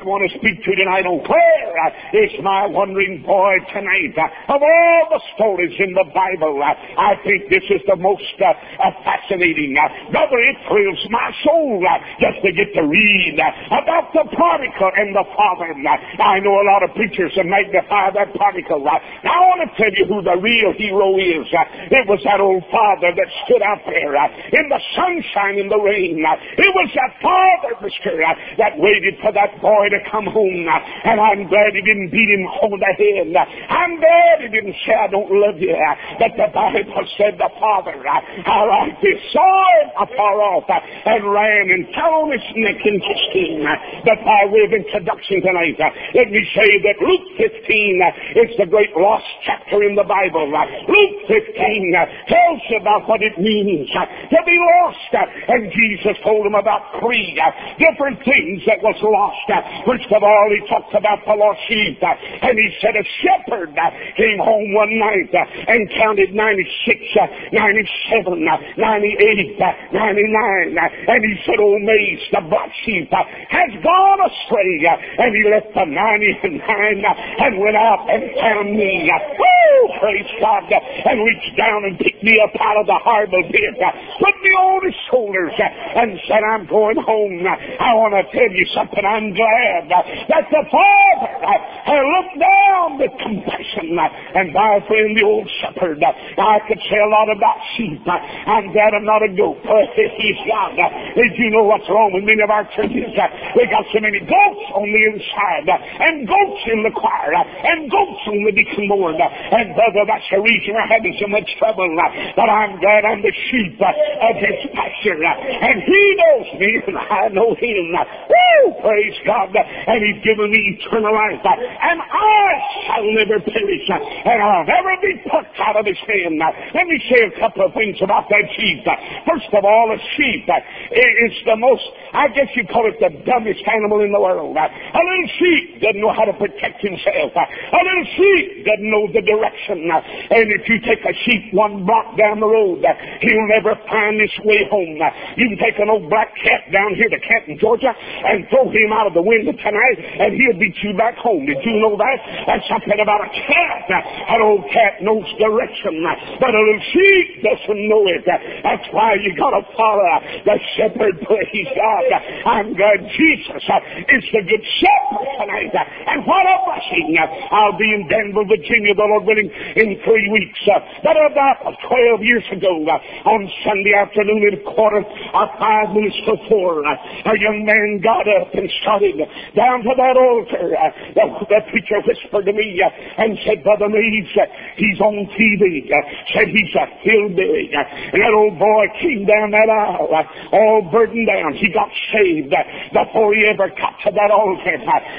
I want to speak to you tonight on where is my wandering boy tonight. Uh, of all the stories in the Bible, uh, I think this is the most uh, uh fascinating. Brother, it thrills my soul just to get to read about the prodigal and the father. I know a lot of preachers that magnify that prodigal. Now I want to tell you who the real hero is. It was that old father that stood out there in the sunshine, in the rain. It was that father, mister, that waited for that boy to come home. And I'm glad he didn't beat him over the head. I'm glad he didn't say, I don't love you. Uh, but the Bible said the father, I like this, saw him afar off uh, and ran and fell on his neck and kissed him. But by way of introduction tonight, uh, let me say that Luke 15 is the great lost chapter in the Bible. Luke 15 tells about what it means to be lost. And Jesus told him about three different things that was lost. First of all, he talked about the lost sheep. Uh, and he said a shepherd uh, came home one night uh, and counted 96, 97, 98, 99. And he said, Oh, Mays, the black sheep has gone astray. And he left the 99 and went out and found me. Woo! Praise God. And reached down and picked me up out of the horrible pit, put me on his shoulders, and said, I'm going home. I want to tell you something. I'm glad that the Father had looked down with compassion. And my friend, the old shepherd, I could say a lot about sheep. I'm glad I'm not a goat. He's God. Did you know what's wrong with many of our churches? We got so many goats on the inside, and goats in the choir, and goats on the deacon board. And brother, that's the reason I'm having so much trouble. Uh, but I'm glad I'm the sheep uh, of his pasture. Uh, and he knows me, and I know him. Woo! Praise God. And he's given me eternal life. And I shall never perish. And I'll never be plucked out of his hand. Let me say a couple of things about that sheep. First of all, a sheep is the most, I guess you call it the dumbest animal in the world. A little sheep doesn't know how to protect himself. A little sheep doesn't know the direction. And if you take a sheep one block down the road, he'll never find his way home. You can take an old black cat down here to Canton, Georgia, and throw him out of the window tonight, and he'll beat you back home. Did you know that? That's something about a cat. An old cat knows direction, but a little sheep doesn't know it. That's why you gotta follow the shepherd, praise God. I'm glad Jesus is the good shepherd tonight. And what a blessing. I'll be in Denver, Virginia, the Lord willing, in three weeks. Uh, but about 12 years ago, uh, on Sunday afternoon at a quarter or five minutes before, a young man got up and started down to that altar. The, the preacher whispered to me and said, Brother Mays, he's on TV. Said he's a hillbilly. And that old boy came down that aisle, all burdened down. He got saved before he ever got to that altar.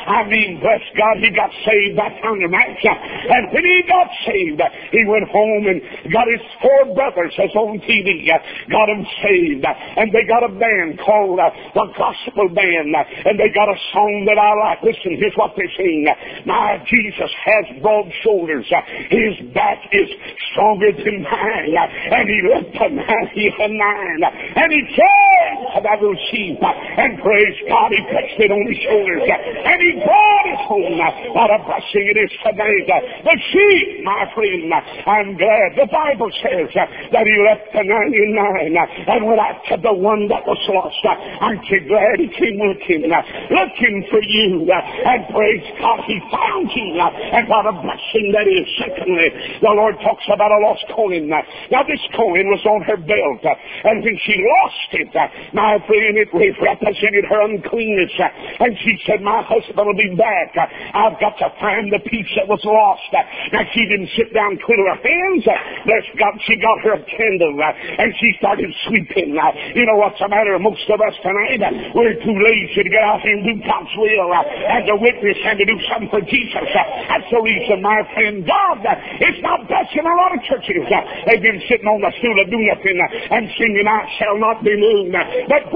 I mean, bless God, he got saved by found him. And when he got saved, he went home and got his four brothers as on TV, got them saved. And they got a band called uh, the Gospel Band. And they got a song that I like. Listen, here's what they sing. My Jesus has broad shoulders. His back is stronger than mine. And he left the 99. And he came to that little sheep. And praise God, he touched it on his shoulders. And he brought it home. What a blessing it is tonight. The sheep, my friend, I'm glad. The Bible says that he left the 99 uh, and went after the one that was lost. Uh, Aren't you glad he came looking, uh, looking for you? And praise God, he found you. And what a blessing that is. Secondly, the Lord talks about a lost coin. Now this coin was on her belt. And when she lost it, my friend, it represented her uncleanness. And she said, my husband will be back. I've got to find the piece that was lost. Now she didn't sit down twiddle her hands. Uh, Bless God, she got her candle uh, and she started sweeping. Uh, you know what's the matter most of us tonight? We're too lazy to get out here and do God's will and to witness and to do something for Jesus. That's the reason, my friend. God is not blessing a lot of churches. They've been sitting on the stool of do nothing and singing, I shall not be moved. But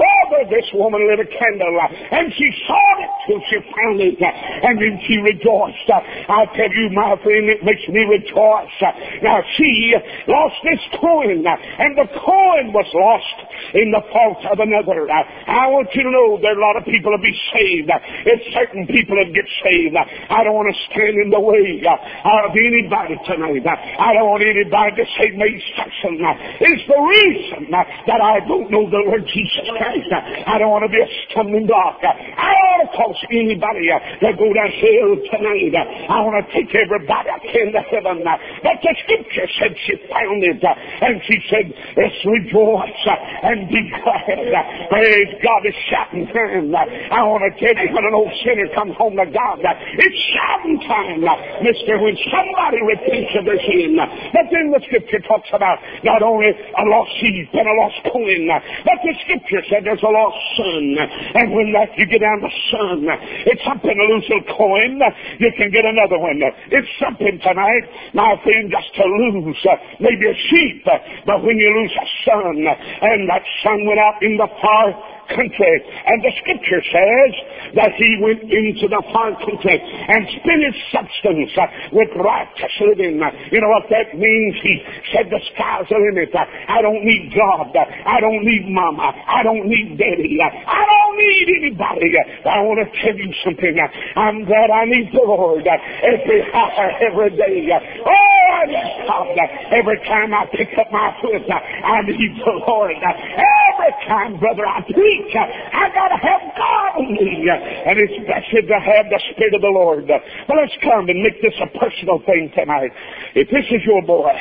This woman lit a candle, and she sought it till she found it, and then she rejoiced. I tell you, my friend, it makes me rejoice. Now she lost this coin, and the coin was lost in the fault of another. I want you to know there are a lot of people to be saved. If certain people that get saved, I don't want to stand in the way of anybody tonight. I don't want anybody to say, Mays Jackson is the reason that I don't know the Lord Jesus Christ. I don't want to be a stumbling block. I don't want to cause anybody to go to hell tonight. I want to take everybody I can to heaven. But the scripture said she found it, and she said, Let's rejoice and be glad. Praise God, it's shouting time. I want to tell you when an old sinner comes home to God, it's shouting time, mister, when somebody repents of their sin. But then the scripture talks about not only a lost sheep and a lost coin, but the scripture said there's a lost son. And when that you get down the son, it's something to lose a coin, you can get another one. It's something tonight, my friend, just to lose maybe a sheep, but when you lose a son, and that son went out in the far country. And the scripture says that he went into the far country and spent his substance with righteous living. You know what that means? He said the sky's the limit. I don't need God. I don't need mama. I don't need daddy. I don't need anybody. I want to tell you something. I'm glad I need the Lord every hour, every day. Oh, I need God. Every time I pick up my foot, I need the Lord. Every time, brother, I preach I got to have God in me. And it's blessed to have the Spirit of the Lord. Well, let's come and make this a personal thing tonight. If this is your boy,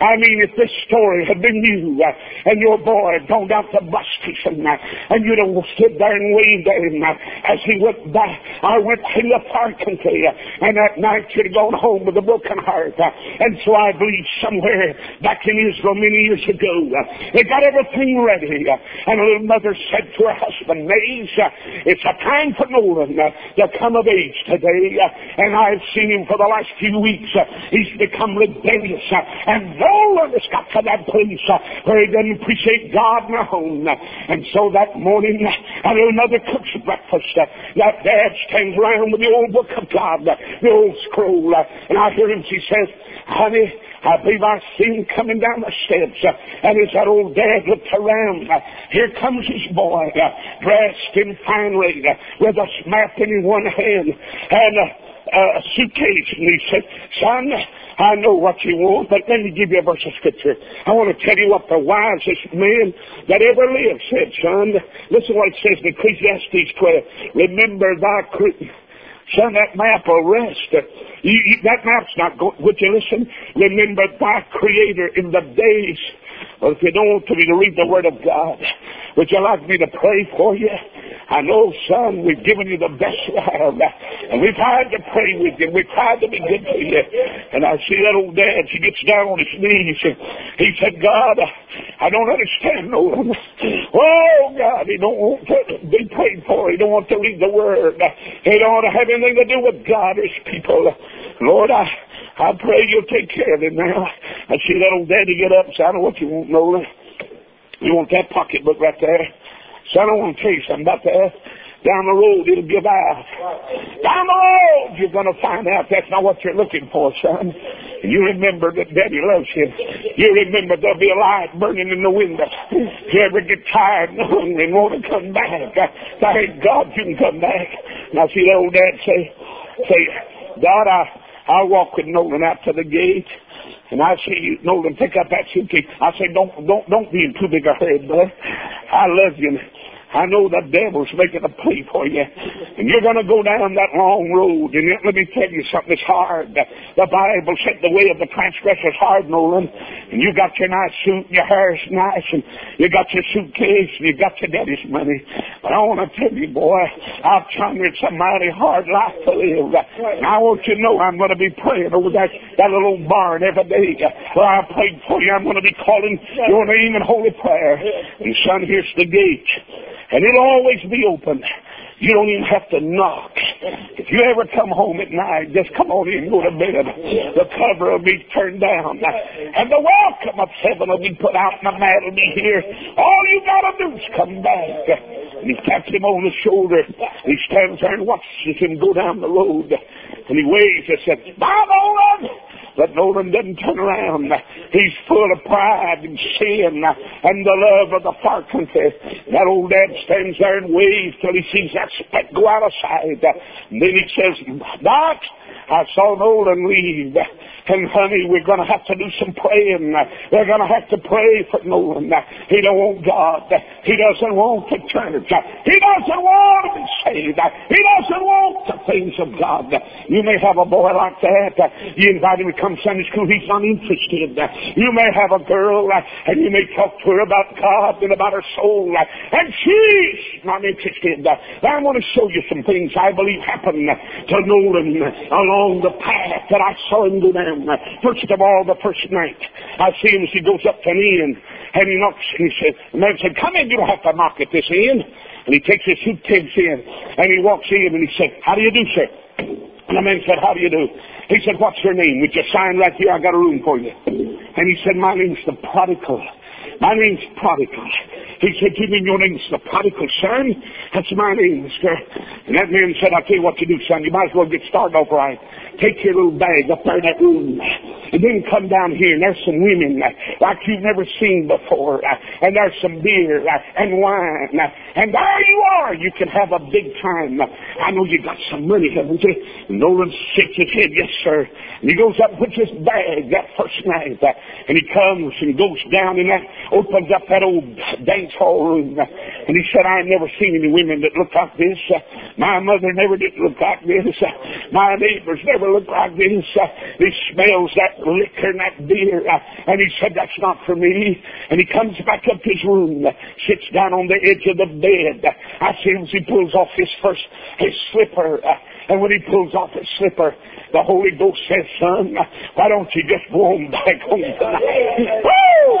I mean, if this story had been you uh, and your boy had gone down to bus station uh, and you'd have stood there and waved at him uh, as he went back, I went to the park country and that night you'd have gone home with a broken heart. And so I believe somewhere back in Israel many years ago, they got everything ready. And a little mother said to her husband, Mays, uh, it's a time for Nolan uh, to come of age today. Uh, and I've seen him for the last few weeks. He's become rebellious. And Nolan has got to that place where he doesn't appreciate God the home. And so that morning, a little mother cooks breakfast. That dad stands around with the old book of God, the old scroll. And I hear him, she says, honey, I believe I seen him coming down the steps. Uh, and as that old dad looked around, uh, here comes his boy, uh, dressed in finery, with a map in one hand and a suitcase. And he said, son, I know what you want, but let me give you a verse of scripture. I want to tell you what the wisest man that ever lived said, son. Listen what it says in Ecclesiastes 12. Remember thy creed Son, that map will rest. Uh, you, you, that map's not going. Would you listen? Remember thy Creator in the days. Well, if you don't want me to read the Word of God, would you like me to pray for you? I know, son, we've given you the best we have. And we've tried to pray with you. We've tried to be good to you. And I see that old dad, he gets down on his knees and he said, God, I don't understand no one. Oh, God, he don't want to be prayed for. He don't want to read the Word. He don't want to have anything to do with God or his people. Lord, I, I pray you'll take care of him now. I see that old daddy get up and say, I know what you want, Nolan. You want that pocketbook right there? Son, I want to tell you something about that. Down the road, it'll give out. Down the road, you're going to find out that's not what you're looking for, son. You remember that Daddy loves you. You remember there'll be a light burning in the window. If you ever get tired and hungry and want to come back, thank God you can come back. I see the old dad say, say, God, I, I walk with Nolan out to the gate. And I see you, Nolan, pick up that suitcase. I say, don't, don't, don't be in too big a hurry, boy. I love you. I know the devil's making a plea for you. And you're going to go down that long road. And let me tell you something, it's hard. The Bible said the way of the transgressor is hard, Nolan. And you got your nice suit, and your hair's nice, and you got your suitcase, and you got your daddy's money. But I want to tell you, boy, I've tried a mighty hard life to live. And I want you to know I'm going to be praying over that, that little barn every day. Where I prayed for you, I'm going to be calling your name in holy prayer. And son, here's the gate. And it'll always be open. You don't even have to knock. If you ever come home at night, just come on in and go to bed. The cover will be turned down. And the welcome of heaven will be put out and the mat will be here. All you gotta do is come back. And he taps him on the shoulder. He stands there and watches him go down the road. And he waves and says, Bye, Nolan! But Nolan doesn't turn around. He's full of pride and sin and the love of the far country. That old dad stands there and waves till he sees that speck go out of sight. And then he says, Doc, I saw Nolan leave. And honey, we're going to have to do some praying. We're going to have to pray for Nolan. He don't want God. He doesn't want the church. He doesn't want to be saved. He doesn't want the things of God. You may have a boy like that. You invite him to come Sunday school. He's not interested. You may have a girl and you may talk to her about God and about her soul and she's not interested. I want to show you some things I believe happened to Nolan along the path that I saw him go down. First of all, the first night, I see him as he goes up to an inn, and he knocks, and he said, the man said, come in, you don't have to knock at this inn. And he takes his suitcase in, and he walks in, and he said, how do you do, sir? And the man said, how do you do? He said, what's your name? Would you sign right here? I got a room for you. And he said, my name's the prodigal. My name's Prodigal. He said, give me your name's the Prodigal Son. That's my name. And that man said, I'll tell you what to do, son. You might as well get started off right. Take your little bag up there in that room. And then come down here, and there's some women uh, like you've never seen before. Uh, and there's some beer uh, and wine. And there you are. You can have a big time. I know you got some money, haven't you? And Nolan shakes his head, yes, sir. And he goes up and puts his bag that first night. And he comes and goes down that opens up that old dance hall room. And he said, I never seen any women that look like this. My mother never did look like this. My neighbors never looked like this. He smells that liquor and that beer. And he said, that's not for me. And he comes back up to his room, sits down on the edge of the bed. I see him as he pulls off his first, his slipper. And when he pulls off his slipper, the Holy Ghost says, son, why don't you just go on back home tonight? Woo!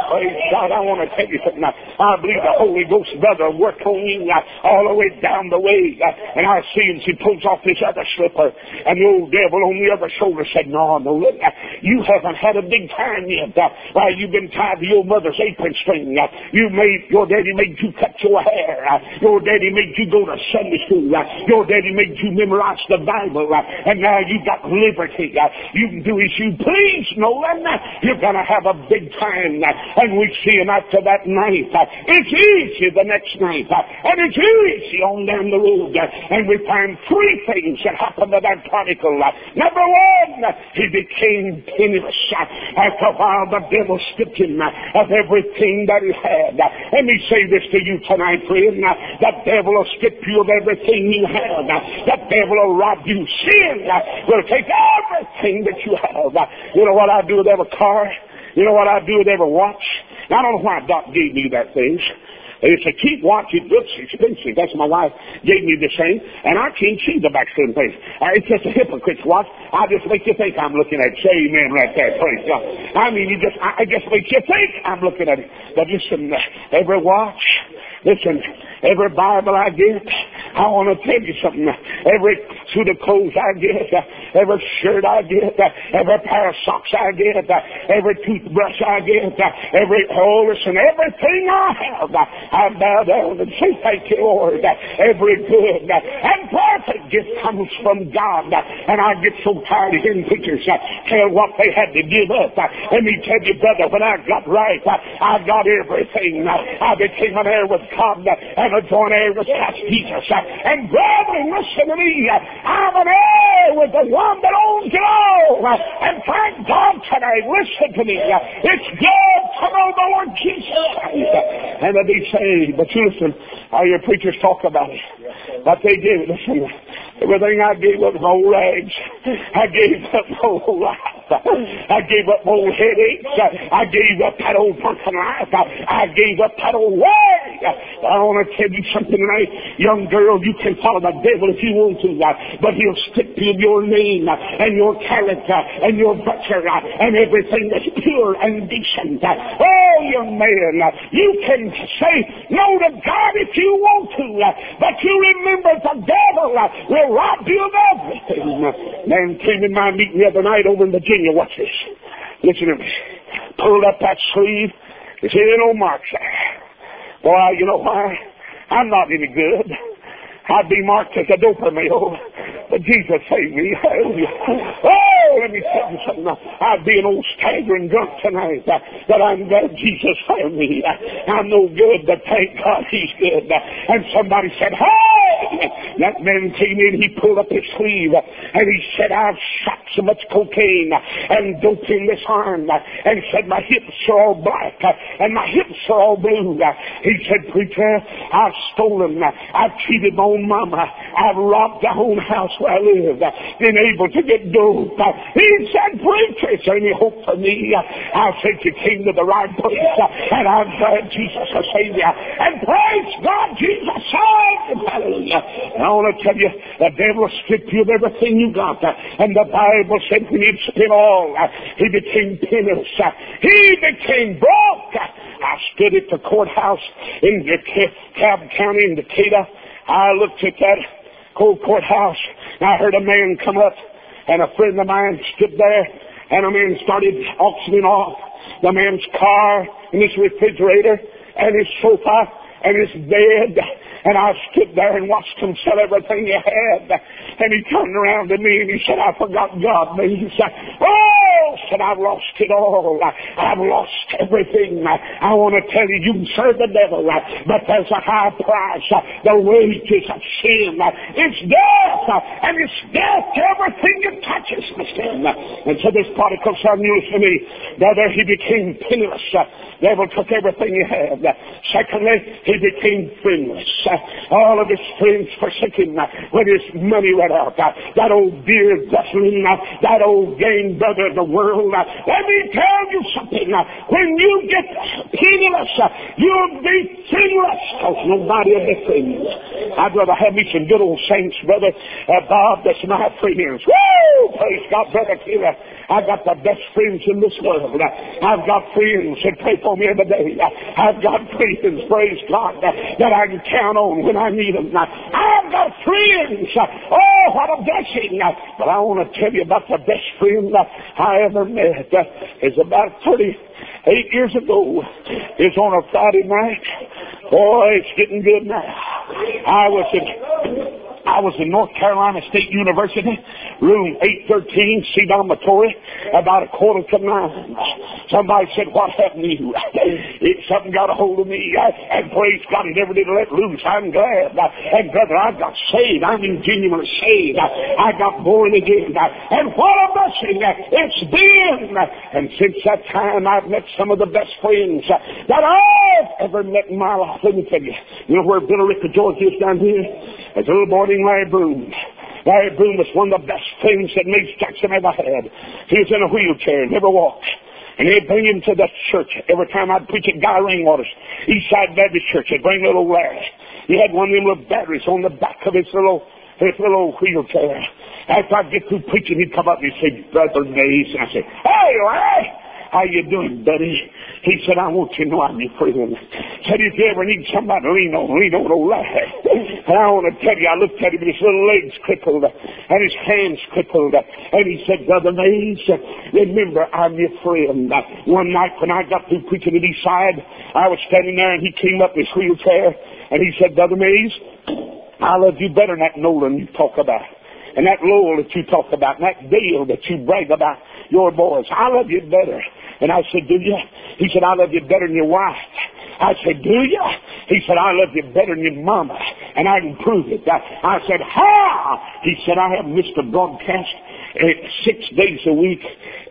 Praise God, I want to tell you something. I believe the Holy Ghost brother worked on me uh, all the way down the way. Uh, and I see him, he pulls off his other slipper. And the old devil on the other shoulder said, no, no, look, uh, you haven't had a big time yet. Why, you've been tied to your mother's apron string. You made, your daddy made you cut your hair. Your daddy made you go to Sunday school. Your daddy made you memorize the Bible. And now you got liberty. You can do as you please, Nolan. You're going to have a big time. And we see him after that night. It's easy the next night. And it's easy on down the road. And we find three things that happened to that prodigal. Number one, he became penniless. After a while, the devil stripped him of everything that he had. Let me say this to you tonight, friend. The devil will strip you of everything you have. The devil will rob you. Sin will take everything that you have. You know what I do with every car? You know what I do with every watch? I don't know why Doc gave me that thing. It's a cheap watch. It looks expensive. That's my wife gave me the same. And I can't see the back certain things. Uh, it's just a hypocrite's watch. I just make you think I'm looking at it. Say amen right there. Praise God. I mean, you just, I, I just make you think I'm looking at it. But listen, uh, every watch, listen, every Bible I get, I want to tell you something. Every suit of clothes I get, every shirt I get, every pair of socks I get, every toothbrush I get, every, oh, listen, everything I have, I bow down and say thank you, Lord. Every good and perfect gift comes from God. And I get so tired of hearing preachers tell what they had to give up. Let me tell you, brother, when I got right, I got everything. I became an heir with God and a joint heir with Christ Jesus. And brethren, listen to me. I'm an heir with the one that owns it all. And thank God today. listen to me. It's good to know the Lord Jesus Christ. And to be saved. But you listen, all your preachers talk about it. But they did. Listen, everything I gave up was old rags. I gave up old life. I gave up old headaches. I gave up that old drunken life. I gave up that old way. I want to tell you something tonight. Young girl, you can follow the devil if you want to, uh, but he'll stick to your name uh, and your character and your virtue uh, and everything that's pure and decent. Oh, young man, you can say no to God if you want to, but you remember the devil will rob you of everything. Man came in my meeting the other night over in Virginia. Watch this. Listen to me. Pulled up that sleeve. There's ain't no marks there. Boy, you know why? I'm not any good. I'd be marked as a doper mill. But Jesus saved me. Hallelujah. Oh, let me tell you something. I'd be an old staggering drunk tonight. Uh, but I'm glad Jesus found me. Uh, I'm no good, but thank God he's good. Uh, and somebody said, Hey! That man came in, he pulled up his sleeve, and he said, I've shot so much cocaine and dope in this arm, and he said, my hips are all black, and my hips are all blue. He said, preacher, I've stolen, I've cheated my own mama, I've robbed the own house where I live, been able to get dope. He said, preacher, is any hope for me? Uh, I said, you came to the right place, uh, and I'm glad Jesus save you. And praise God, Jesus saved. Hallelujah. I want to tell you, the devil will strip you of everything you got. Uh, and the Bible said when he'd spent all, he became penniless. He became broke. I stood at the courthouse in Cobb County in Decatur. I looked at that cold courthouse and I heard a man come up and a friend of mine stood there and a man started auctioning off the man's car and his refrigerator and his sofa and his bed and I stood there and watched him sell everything he had. And he turned around to me and he said, I forgot God me. He said, Oh, said, I've lost it all. I've lost everything. I want to tell you, you can serve the devil, but there's a high price. The wages of sin. It's death. And it's death to everything it touches, sin. And so this prodigal son used to me. Brother, he became penniless. Devil took everything he had. Secondly, he became friendless all of his friends forsook him when his money went out. That old beer guzzling, that old game brother of the world. Uh, let me tell you something. Uh, when you get penniless, uh, you'll be friendless because nobody will be friends. I'd rather have me some good old saints, brother uh, Bob, that's my friends. Woo! Praise God, brother Keeler. I've got the best friends in this world. I've got friends that pray for me every day. I've got friends, praise God, that I can count on when I need them. I've got friends. Oh, what a blessing. But I want to tell you about the best friend I ever met. It's about 38 years ago. It's on a Friday night. Boy, it's getting good now. I was in I was in North Carolina State University, room 813, C dormitory, about a quarter to nine. Somebody said, what happened to you? it, something got a hold of me, and praise God, he never did let loose. I'm glad. And brother, I got saved. I'm genuinely saved. I got born again. And what a blessing it's been. And since that time, I've met some of the best friends that I've ever met in my life. Let me tell you, you know where Villa Rica, Georgia is down here? There's a little boy Larry Boone. Larry Boone was one of the best friends that Mays Jackson ever had. He was in a wheelchair, never walked. And they'd bring him to the church. Every time I'd preach at Guy Rainwater's Eastside Baptist Church, they'd bring little Larry. He had one of them little batteries on the back of his little his little wheelchair. After I'd get through preaching, he'd come up and he'd say, Brother Mays. And I'd say, Hey, Larry! How you doing, buddy? He said, I want you to know I'm your friend. Said, if you ever need somebody to lean on, lean on old Larry. And I want to tell you, I looked at him his little legs crippled and his hands crippled. And he said, Brother Mays, remember I'm your friend. One night when I got through preaching at East Side, I was standing there and he came up in his wheelchair and he said, Brother Mays, I love you better than that Nolan you talk about. And that Lowell that you talk about, and that Dale that you brag about your boys. I love you better. And I said, do you? He said, I love you better than your wife. I said, do you? He said, I love you better than your mama. And I can prove it. I, said, how? He said, I have missed a broadcast uh, six days a week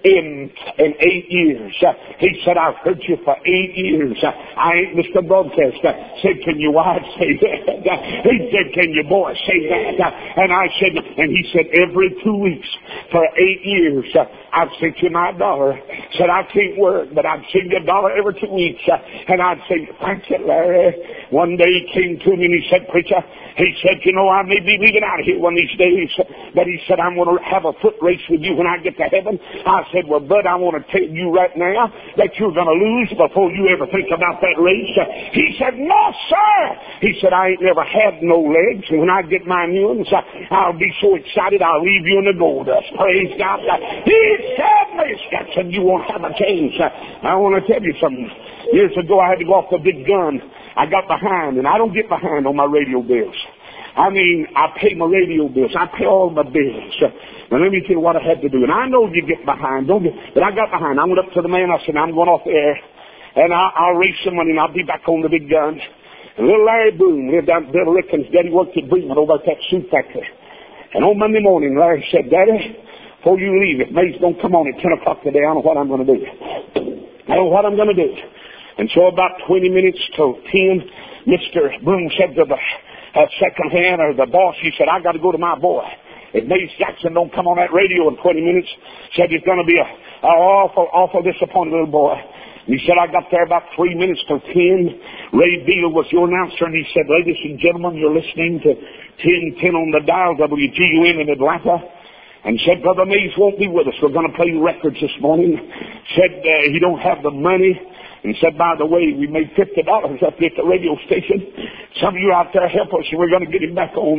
in in eight years. Uh, he said, I've heard you for eight years. Uh, I ain't missed broadcast. Said, can your wife say that? He said, can your boy say that? Uh, and I said, and he said, every two weeks for eight years, I've sent you my dollar. Said, I can't work, but I'd send you a dollar every two weeks. And I'd say, thank you, Larry. One day he came to me and he said, preacher, he said, you know, I may be leaving out of here one of these days, but he said, I'm going to have a foot race with you when I get to heaven. I said, well, bud, I want to tell you right now that you're going to lose before you ever think about that race. He said, no, sir. He said, I ain't never had no legs, and when I get my new ones, I'll be so excited I'll leave you in the gold dust. Praise God. He said, Mays Jackson, you won't have a change. I want to tell you something. Years ago, I had to go off the big gun I got behind, and I don't get behind on my radio bills. I mean, I pay my radio bills. I pay all my bills. Now let me tell you what I had to do. And I know you get behind, don't get, but I got behind. I went up to the man. I said, I'm going off air, and I'll, I'll raise some money, and I'll be back on the big guns. And little Larry Boone lived at Villa Rica. Daddy worked at Bremen over at that suit factory. And on Monday morning, Larry said, Daddy, before you leave, if Mays don't come on at 10 o'clock today, I don't know what I'm going to do. I don't know what I'm going to do. And so about 20 minutes to 10, Mr. Boone said to the uh, second hand or the boss, he said, I got to go to my boy. If Mays Jackson don't come on that radio in 20 minutes, said he's going to be a, a awful, awful disappointed little boy. And He said, I got there about three minutes to ten. Ray Beal was your announcer, and he said, ladies and gentlemen, you're listening to 1010 on the dial, WGUN in Atlanta. And said, Brother Mays won't be with us. We're going to play records this morning. Said uh, he don't have the money. And said, by the way, we made $50 up at the radio station. Some of you out there help us and we're going to get him back on.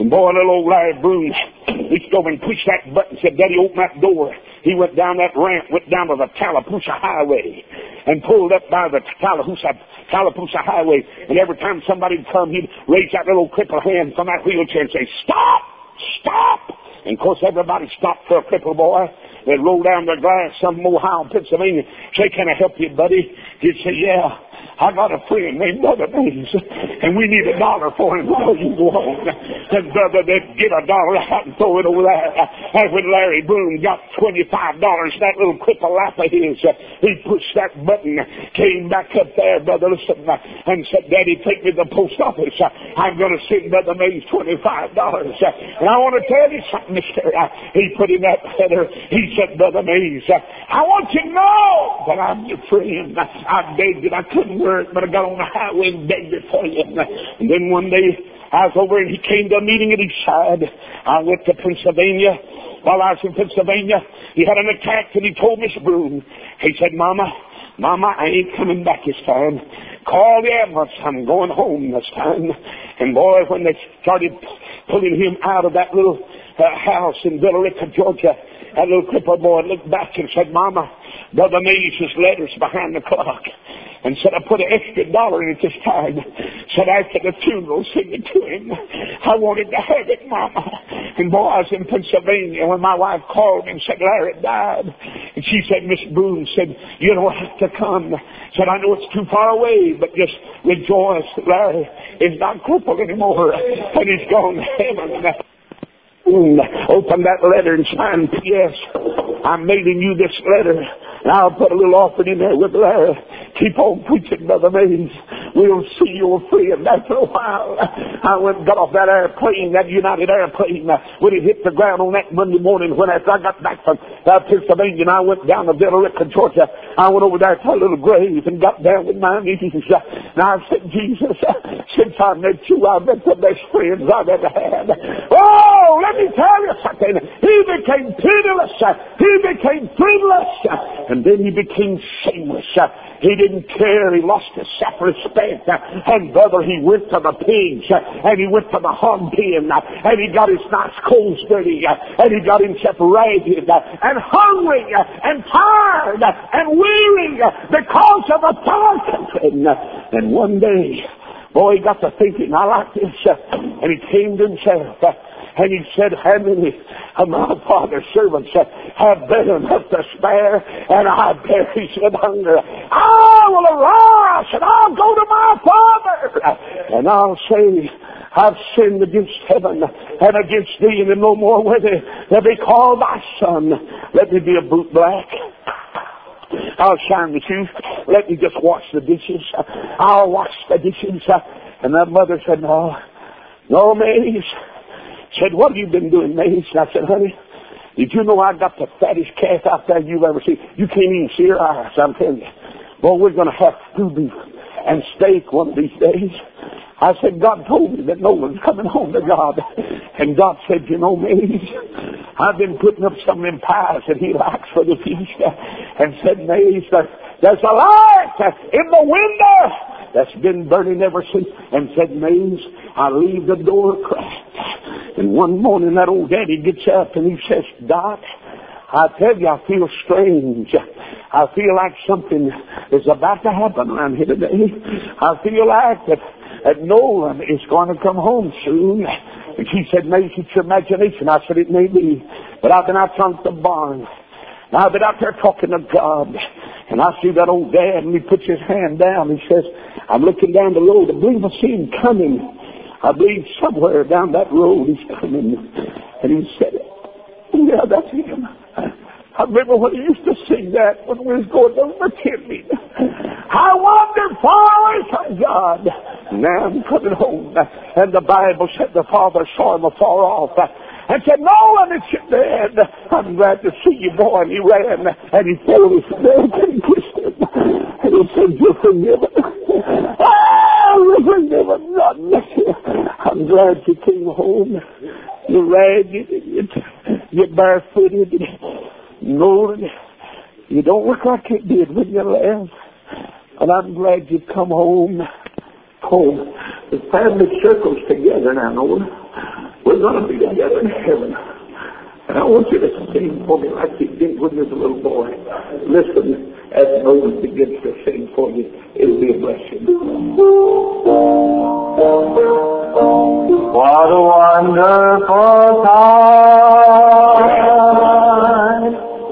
And boy, little old Larry Boone reached over and pushed that button said, Daddy, open that door. He went down that ramp, went down to the Tallapoosa Highway and pulled up by the Tallapoosa, Tallapoosa Highway. And every time somebody would come, he'd raise that little crippled hand from that wheelchair and say, stop, stop. And of course everybody stopped for a crippled boy. They'd roll down their glass, some Ohio, Pennsylvania, say, can I help you, buddy? He'd say, yeah. I got a friend named Brother Mays, and we need a dollar for him before you go. And brother, they'd get a dollar out and throw it over there. And when Larry Boone got $25, that little cripple lap of his, uh, he pushed that button, came back up there, brother, listen, uh, and said, Daddy, take me to the post office. Uh, I'm going to send Brother Mays $25. And I want to tell you something, mister. He put in that letter, he said, Brother Mays, I want you to know that I'm your friend. I begged it. I couldn't work, but I got on the highway and begged it for you. And then one day I was over and he came to a meeting at his side. I went to Pennsylvania. While I was in Pennsylvania, he had an attack and he told Miss Boone, he said, Mama, Mama, I ain't coming back this time. Call the ambulance. I'm going home this time. And boy, when they started pulling him out of that little uh, house in Villa Rica, Georgia, that little crippled boy looked back and said, Mama, Brother Mays' letters behind the clock and said, I put an extra dollar in it this time. Said after the funeral, sing it to him. I wanted to have it, Mama. And boy, I was in Pennsylvania when my wife called and said, Larry died. And she said, Miss Boone said, you don't have to come. Said, I know it's too far away, but just rejoice. Larry is not crippled anymore. And he's gone to heaven. Open that letter and sign P.S. I'm mailing you this letter. And I'll put a little offering in there with Larry. Keep on preaching, Brother Mays. We'll see you're free. And after a while, I went got off that airplane, that United airplane, when it hit the ground on that Monday morning when after I got back from uh, Pennsylvania and I went down to Villa Rica, Georgia. I went over there to a little grave and got down with my knees. And I said, Jesus, since I met you, I've been the best friends I've ever had. Oh, let me tell you something. He became pitiless. He became friendless. And then he became shameless. He didn't care. He lost his self-respect. Uh, and brother, he went to the pigs. Uh, and he went to the hog pen. Uh, and he got his nice clothes dirty. And he got himself ragged and hungry and tired and weary because of a country. And one day, boy, he got to thinking, I like this. And he came to himself. And he said, how many of my father's servants have been enough to spare, and I perish with hunger? Will arise, and I'll go to my father, and I'll say, I've sinned against heaven and against thee, and no more worthy to be called thy son. Let me be a boot black. I'll shine the shoes. Let me just wash the dishes. I'll wash the dishes. And that mother said, no, no, Mays. Said, what have you been doing, Mays? I said, honey, did you know I got the fattest calf out there you've ever seen? You can't even see her eyes, I'm telling you. Boy, we're going to have beef and steak one of these days. I said, God told me that no one's coming home to God. And God said, you know, Mays, I've been putting up some of them pies that he likes for the feast. And said, Mays, there's a light in the window that's been burning ever since. And said, Mays, I leave the door cracked. And one morning that old daddy gets up and he says, Doc, I tell you, I feel strange. I feel like something is about to happen around here today. I feel like that, that Nolan is going to come home soon. And she said, maybe it's your imagination. I said, it may be. But I've been out front of the barn. And I've been out there talking to God. And I see that old dad, and he puts his hand down. He says, I'm looking down the road. I believe I see him coming. I believe somewhere down that road he's coming. And he said, yeah, that's him. I remember when he used to sing that when we was going over Tipping. I wander far away from God. Now I'm coming home. And the Bible said the father saw him afar off and said, Nolan, it's your dad. I'm glad to see you, boy. And he ran and he fell his bed and kissed him. And he said, you're forgiven. Ah, you're forgiven. God bless you. I'm glad you came home. You're ragged you're barefooted. Nolan, you don't look like you did when you left. And I'm glad you've come home. Home. The family circles together now, Nolan. We're going to be together in heaven. And I want you to sing for me like you did when you was a little boy. Listen as Moses begins to sing for you. It'll be a blessing. What a wonderful time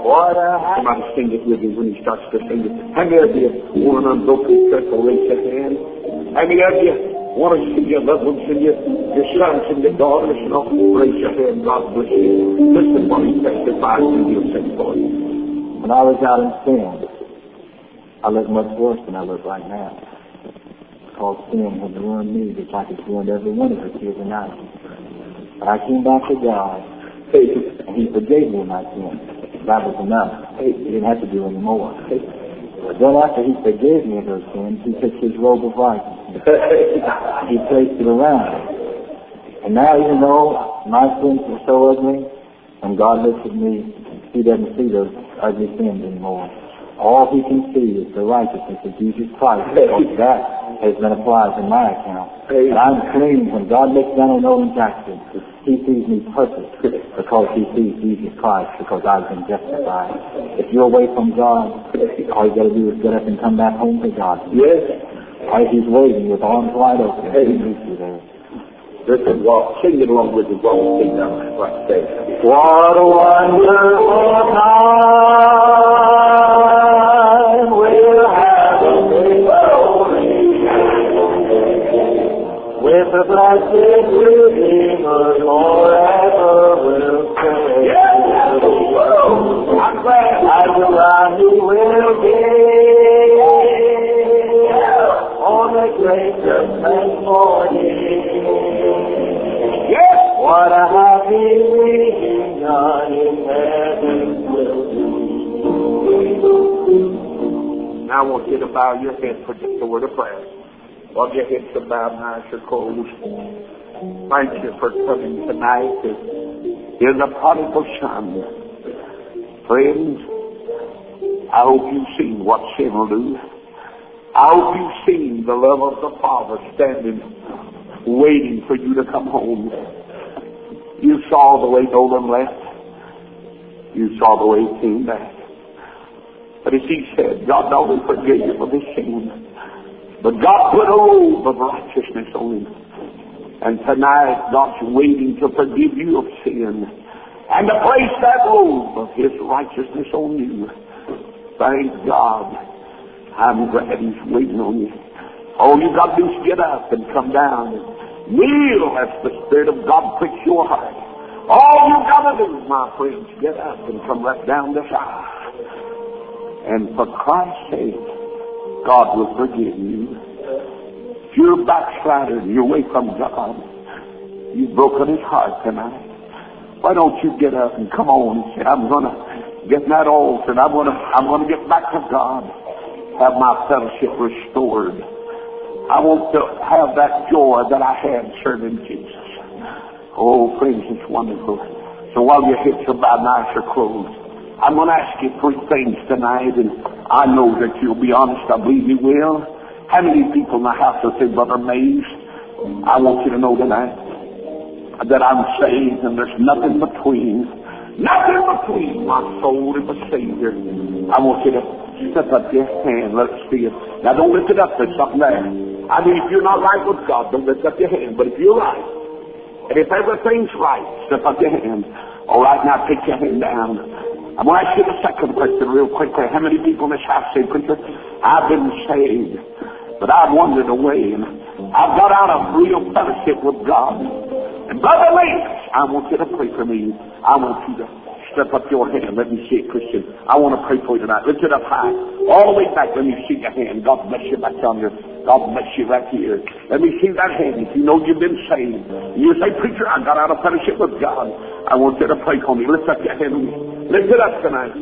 What a You might sing it with you when he starts to sing it. How many of you want an unbroken will raise your hand? How many of you want to see your loved ones and your, your sons and your daughters and all? Raise your hand. God bless you. Listen while he testifies and he'll sing for you. When I was out in sin, I looked much worse than I look right now. Because sin had ruined me just like it's ruined every one of us here tonight. But I came back to God, and He forgave me my sin. That was enough. He didn't have to do any more. But then after He forgave me of those sins, He took His robe of righteousness. He placed it around. And now even though my sins are so ugly, when God looks at me, He doesn't see those ugly sins anymore. All He can see is the righteousness of Jesus Christ, that has been applied to my account. And I'm clean. When God looks down on Owen Jackson, He sees me perfect because He sees Jesus Christ, because I've been justified. If you're away from God, all you got to do is get up and come back home to God. Yes. While He's waiting with arms wide open, He meets you there. Listen, well, sing it along with while we sing down. Right there. What a wonderful time forever will. I'm glad. And the ground He will give on morning. What a happy reunion heaven will be. Now I want you to bow your head for just a word of prayer. While your heads are bowed and eyes. Thank you for coming tonight. You're the prodigal son. Friends, I hope you've seen what sin will do. I hope you've seen the love of the Father standing, waiting for you to come home. You saw the way Nolan left. You saw the way he came back. But as he said, God only forgave you for this sin, but God put a robe of righteousness on him. And tonight, God's waiting to forgive you of sin and to place that robe of His righteousness on you. Thank God. I'm glad He's waiting on you. All you got to do is get up and come down and kneel as the Spirit of God pricks your heart. All you got to do, my friends, get up and come right down this aisle. And for Christ's sake, God will forgive you. If you're a backslider and you're away from God, you've broken His heart tonight. Why don't you get up and come on and say, I'm gonna get that altar and I'm gonna I'm gonna get back to God. Have my fellowship restored. I want to have that joy that I had serving Jesus. Oh, friends, it's wonderful. So while your heads are bowed and eyes are closed, I'm going to ask you three things tonight, and I know that you'll be honest. I believe you will. How many people in the house will say, Brother Mays, I want you to know tonight that I'm saved and there's nothing between, nothing between my soul and the Savior. I want you to step up your hand. Let us see it. Now don't lift it up. There's something there. I mean, if you're not right with God, don't lift up your hand. But if you're right, and if everything's right, step up your hand. All right, now take your hand down. I'm going to ask you the second question real quickly. How many people in this house say, Preacher, I've been saved, but I've wandered away and I've got out of real fellowship with God. And Brother Lance, I want you to pray for me. I want you to step up your hand. Let me see it, Christian. I want to pray for you tonight. Lift it up high. All the way back. Let me see your hand. God bless you back down here. God bless you right here. Let me see that hand. If you know you've been saved. You say, Preacher, I got out of fellowship with God. I want you to pray for me. Lift up your hand. Lift it up tonight.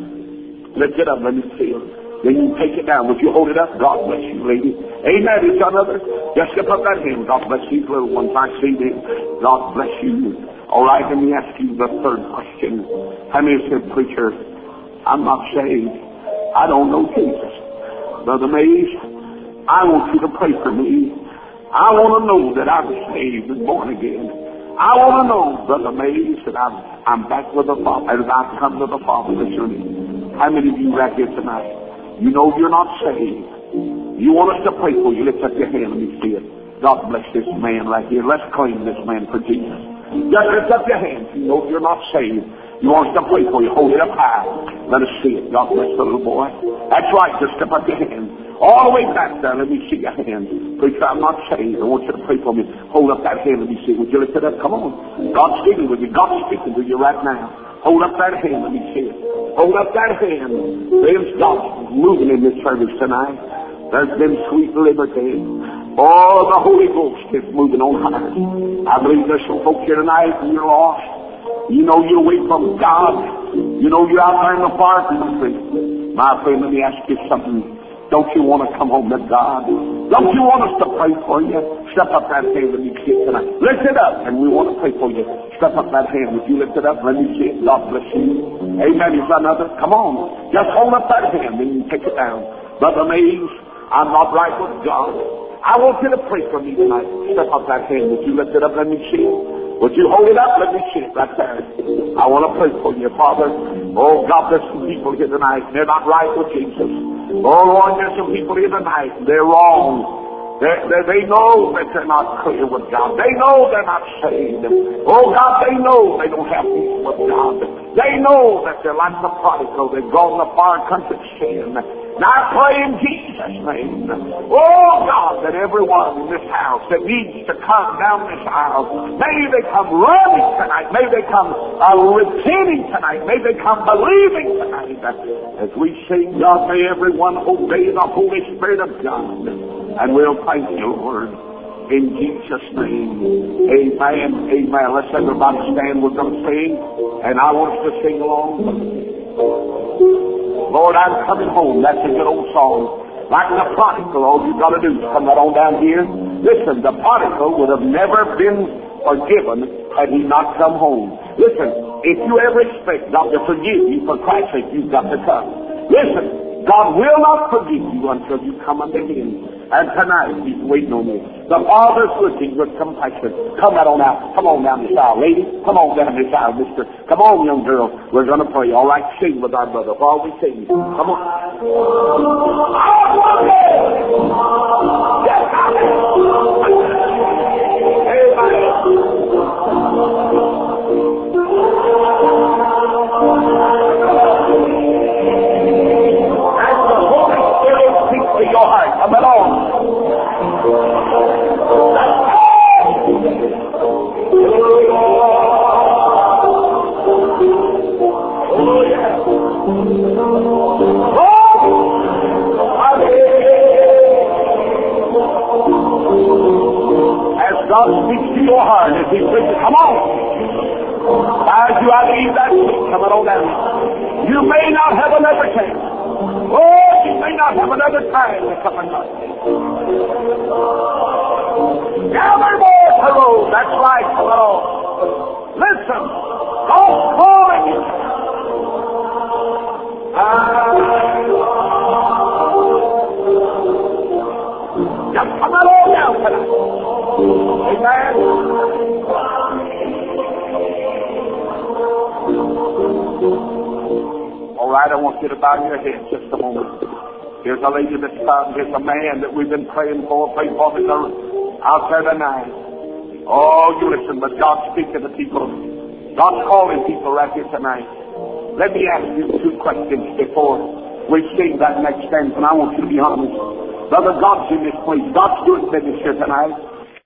Lift it up. Let me see it. Then you take it down. Would you hold it up? God bless you, lady. Amen. Is another? Just lift up that hand. God bless these little ones. I see them. God bless you. All right, let me ask you the third question. How many said, Preacher, I'm not saved. I don't know Jesus. Brother Mays, I want you to pray for me. I want to know that I'm saved and born again. I want to know, Brother Mays, that I'm, I'm back with the Father, and I've come to the Father. Listen, how many of you right here tonight? You know you're not saved. You want us to pray for you. Lift up your hand. Let me see it. God bless this man right here. Let's claim this man for Jesus. Just lift up your hand. You know you're not saved. You want us to pray for you. Hold it up high. Let us see it. God bless the little boy. That's right. Just step up your hand. All the way back down. Let me see your hand. Preacher, I'm not saved. I want you to pray for me. Hold up that hand. Let me see. Would you lift it up? Come on. God's speaking with you. God's speaking to you right now. Hold up that hand. Let me see it. Hold up that hand. There's God moving in this service tonight. There's been sweet liberty. Oh, the Holy Ghost is moving on high. I believe there's some folks here tonight and you're lost. You know you're away from God. You know you're out there in the far country. My friend, let me ask you something. Don't you want to come home to God? Don't you want us to pray for you? Step up that hand when you see tonight. Lift it up, and we want to pray for you. Step up that hand. Would you lift it up? Let me see it. God bless you. Amen. Is another? Come on. Just hold up that hand, and take it down. Brother Mays, I'm not right with God. I want you to pray for me tonight. Step up that hand. Would you lift it up? Let me see it. Would you hold it up? Let me see it right there. I want to pray for you, Father. Oh, God, bless the people here tonight. They're not right with Jesus. Oh, Lord, there's some people here tonight. They're wrong. They're, they they know that they're not clear with God. They know they're not saved. Oh, God, they know they don't have peace with God. They know that they're like the prodigal. They've gone to far country sin. Now I pray in Jesus' name. Oh God, that everyone in this house that needs to come down this aisle, may they come running tonight. May they come uh, repenting tonight. May they come believing tonight. As we sing, God, may everyone obey the Holy Spirit of God. And we'll thank you, Lord. In Jesus' name. Amen. Amen. Let's everybody stand. We're going to sing. And I want us to sing along. Lord, I'm coming home. That's a good old song. Like the prodigal, all you've got to do is come right on down here. Listen, the prodigal would have never been forgiven had he not come home. Listen, if you ever expect God to forgive you for Christ's sake, you've got to come. Listen, God will not forgive you until you come unto Him. And tonight, He's waiting on you. The Father's looking with compassion. Come right on out. Come on down this aisle. Lady, come on down this aisle, mister. Come on, young girl. We're going to pray. All right, sing with our brother. While we sing, come on. your heart as He preaches. Come on. As you I leave that come on down. You may not have another chance. Oh, you may not have another time to come and Gather more roll. That's right, fellow. Listen. Don't calling you. Ah. Just come along now tonight. Amen. All right, I want you to bow your head just a moment. Here's a lady that's found. Here's a man that we've been praying for. Pray for me out there tonight. Oh, you listen, but God speak to the people. God's calling people right here tonight. Let me ask you two questions before we sing that next stanza, and I want you to be honest. Brother, God's in this place. God's doing business here tonight.